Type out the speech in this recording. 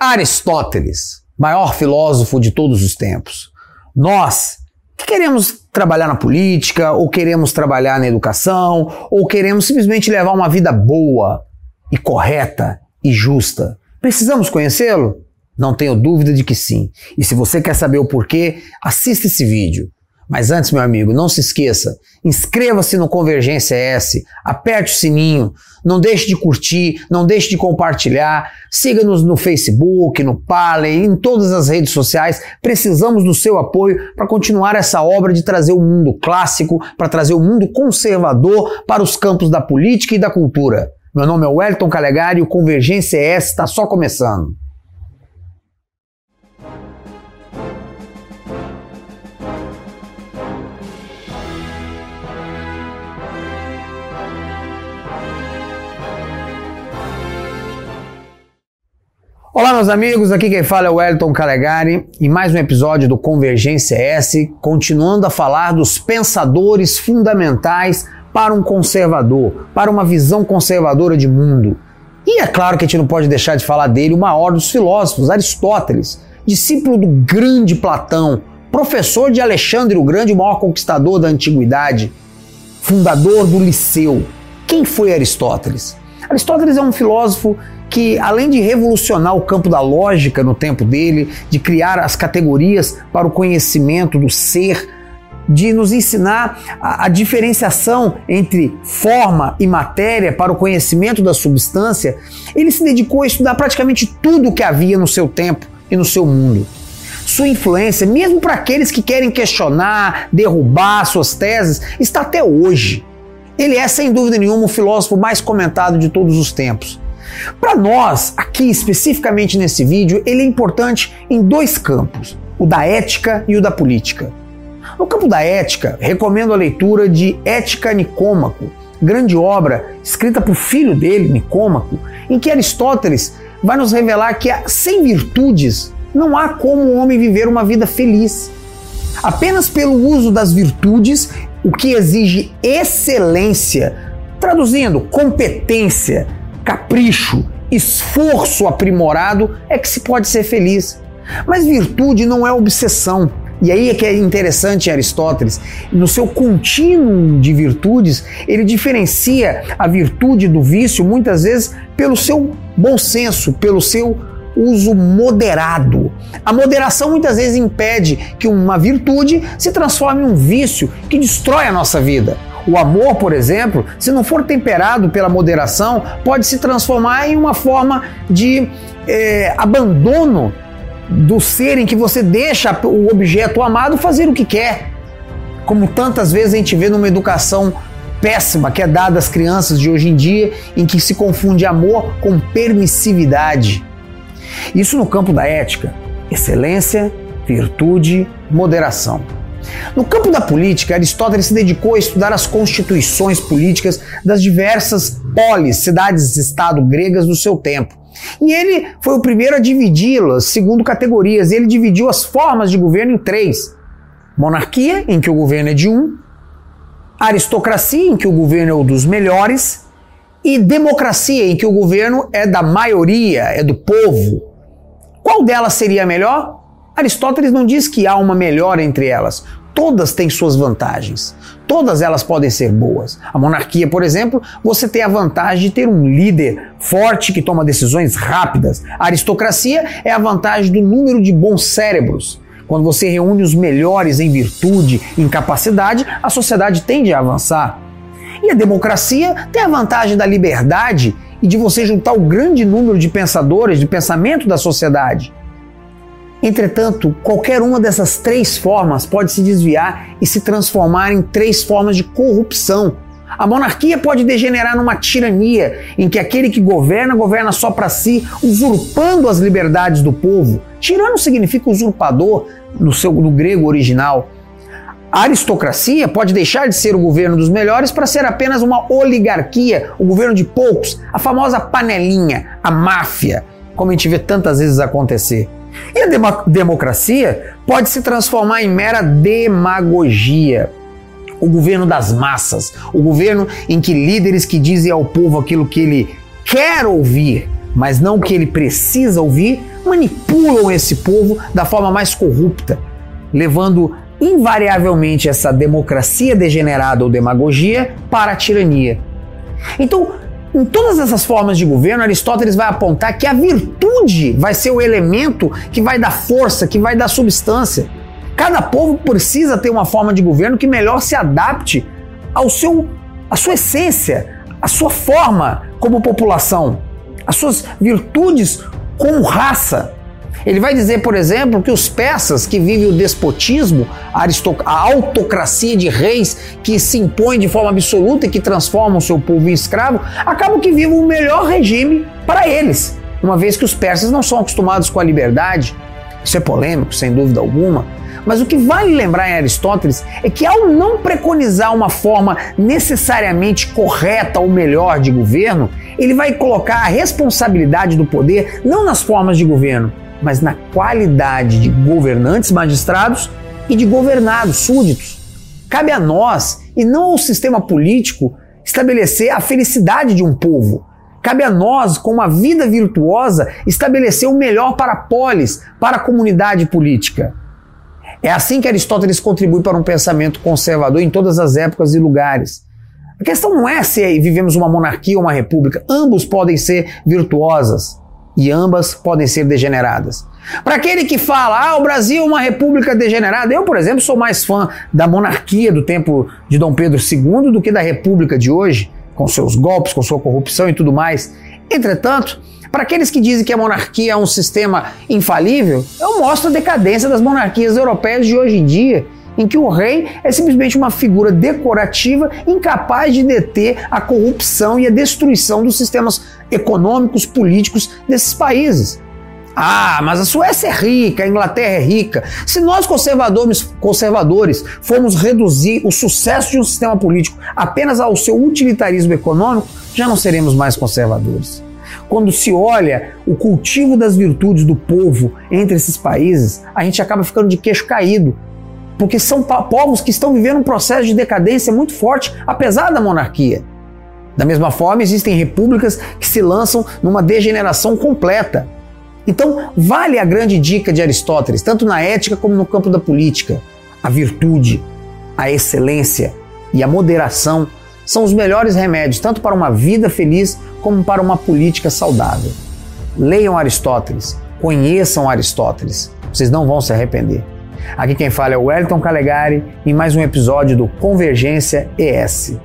Aristóteles, maior filósofo de todos os tempos. Nós que queremos trabalhar na política, ou queremos trabalhar na educação, ou queremos simplesmente levar uma vida boa e correta e justa. Precisamos conhecê-lo? Não tenho dúvida de que sim. E se você quer saber o porquê, assista esse vídeo. Mas antes, meu amigo, não se esqueça, inscreva-se no Convergência S, aperte o sininho, não deixe de curtir, não deixe de compartilhar, siga-nos no Facebook, no Parler, em todas as redes sociais. Precisamos do seu apoio para continuar essa obra de trazer o mundo clássico, para trazer o mundo conservador para os campos da política e da cultura. Meu nome é Wellington Calegari e o Convergência S está só começando. Olá, meus amigos, aqui quem fala é o Wellington Calegari e mais um episódio do Convergência S, continuando a falar dos pensadores fundamentais para um conservador, para uma visão conservadora de mundo. E é claro que a gente não pode deixar de falar dele, o maior dos filósofos, Aristóteles, discípulo do grande Platão, professor de Alexandre o Grande, o maior conquistador da antiguidade, fundador do Liceu. Quem foi Aristóteles? Aristóteles é um filósofo que, além de revolucionar o campo da lógica no tempo dele, de criar as categorias para o conhecimento do ser, de nos ensinar a, a, diferenciação entre forma e matéria para o conhecimento da substância, ele se dedicou a estudar praticamente tudo o que havia no seu tempo e no seu mundo. Sua influência, mesmo para aqueles que querem questionar, derrubar suas teses, está até hoje. Ele é, sem dúvida nenhuma, o filósofo mais comentado de todos os tempos. Para nós, aqui especificamente nesse vídeo, ele é importante em dois campos: o da ética e o da política. No campo da ética, recomendo a leitura de Ética Nicômaco, grande obra escrita por filho dele, Nicômaco, em que Aristóteles vai nos revelar que sem virtudes não há como o homem viver uma vida feliz. Apenas pelo uso das virtudes, o que exige excelência, traduzindo competência, capricho, esforço aprimorado é que se pode ser feliz. Mas virtude não é obsessão. E aí é que é interessante Aristóteles, no seu contínuo de virtudes, ele diferencia a virtude do vício muitas vezes pelo seu bom senso, pelo seu uso moderado. A moderação muitas vezes impede que uma virtude se transforme em um vício que destrói a nossa vida. O amor, por exemplo, se não for temperado pela moderação, pode se transformar em uma forma de é, abandono do ser em que você deixa o objeto amado fazer o que quer. Como tantas vezes a gente vê numa educação péssima que é dada às crianças de hoje em dia, em que se confunde amor com permissividade. Isso no campo da ética, excelência, virtude, moderação. No campo da política, Aristóteles se dedicou a estudar as constituições políticas das diversas polis, cidades-estado gregas do seu tempo. E ele foi o primeiro a dividi-las segundo categorias. Ele dividiu as formas de governo em três: monarquia, em que o governo é de um, aristocracia, em que o governo é o dos melhores, e democracia, em que o governo é da maioria, é do povo. Qual delas seria a melhor? Aristóteles não diz que há uma melhor entre elas. Todas têm suas vantagens. Todas elas podem ser boas. A monarquia, por exemplo, você tem a vantagem de ter um líder forte que toma decisões rápidas. A aristocracia é a vantagem do número de bons cérebros. Quando você reúne os melhores em virtude, em capacidade, a sociedade tende a avançar. E a democracia tem a vantagem da liberdade e de você juntar o grande número de pensadores, de pensamento da sociedade. Entretanto, qualquer uma dessas três formas pode se desviar e se transformar em três formas de corrupção. A monarquia pode degenerar numa tirania, em que aquele que governa, governa só para si, usurpando as liberdades do povo. Tirano significa usurpador no, seu, no grego original. A aristocracia pode deixar de ser o governo dos melhores para ser apenas uma oligarquia, o governo de poucos, a famosa panelinha, a máfia, como a gente vê tantas vezes acontecer. E a democracia pode se transformar em mera demagogia. O governo das massas, o governo em que líderes que dizem ao povo aquilo que ele quer ouvir, mas não o que ele precisa ouvir, manipulam esse povo da forma mais corrupta, levando invariavelmente essa democracia degenerada ou demagogia para a tirania. Então, em todas essas formas de governo, Aristóteles vai apontar que a virtude vai ser o elemento que vai dar força, que vai dar substância. Cada povo precisa ter uma forma de governo que melhor se adapte ao seu, à sua essência, à sua forma como população, às suas virtudes como raça. Ele vai dizer, por exemplo, que os persas que vivem o despotismo, a, a autocracia de reis que se impõe de forma absoluta e que transformam o seu povo em escravo, acabam que vivem o melhor regime para eles, uma vez que os persas não são acostumados com a liberdade. Isso é polêmico, sem dúvida alguma, mas o que vale lembrar em Aristóteles é que, ao não preconizar uma forma necessariamente correta ou melhor de governo, ele vai colocar a responsabilidade do poder não nas formas de governo, mas na qualidade de governantes magistrados e de governados súditos. Cabe a nós, e não ao sistema político, estabelecer a felicidade de um povo. Cabe a nós, com uma vida virtuosa, estabelecer o melhor para a polis, para a comunidade política. É assim que Aristóteles contribui para um pensamento conservador em todas as épocas e lugares. A questão não é se vivemos uma monarquia ou uma república, ambos podem ser virtuosas e ambas podem ser degeneradas. Para aquele que fala, ah, o Brasil é uma república degenerada, eu, por exemplo, sou mais fã da monarquia do tempo de Dom Pedro II do que da república de hoje, com seus golpes, com sua corrupção e tudo mais. Entretanto, para aqueles que dizem que a monarquia é um sistema infalível, eu mostro a decadência das monarquias europeias de hoje em dia em que o rei é simplesmente uma figura decorativa incapaz de deter a corrupção e a destruição dos sistemas econômicos, políticos desses países. Ah, mas a Suécia é rica, a Inglaterra é rica. Se nós conservadores, conservadores formos reduzir o sucesso de um sistema político apenas ao seu utilitarismo econômico, já não seremos mais conservadores. Quando se olha o cultivo das virtudes do povo entre esses países, a gente acaba ficando de queixo caído porque são povos que estão vivendo um processo de decadência muito forte, apesar da monarquia. Da mesma forma, existem repúblicas que se lançam numa degeneração completa. Então, vale a grande dica de Aristóteles, tanto na ética como no campo da política. A virtude, a excelência e a moderação são os melhores remédios, tanto para uma vida feliz como para uma política saudável. Leiam Aristóteles, conheçam Aristóteles, vocês não vão se arrepender. Aqui quem fala é o Wellington Calegari em mais um episódio do Convergência ES.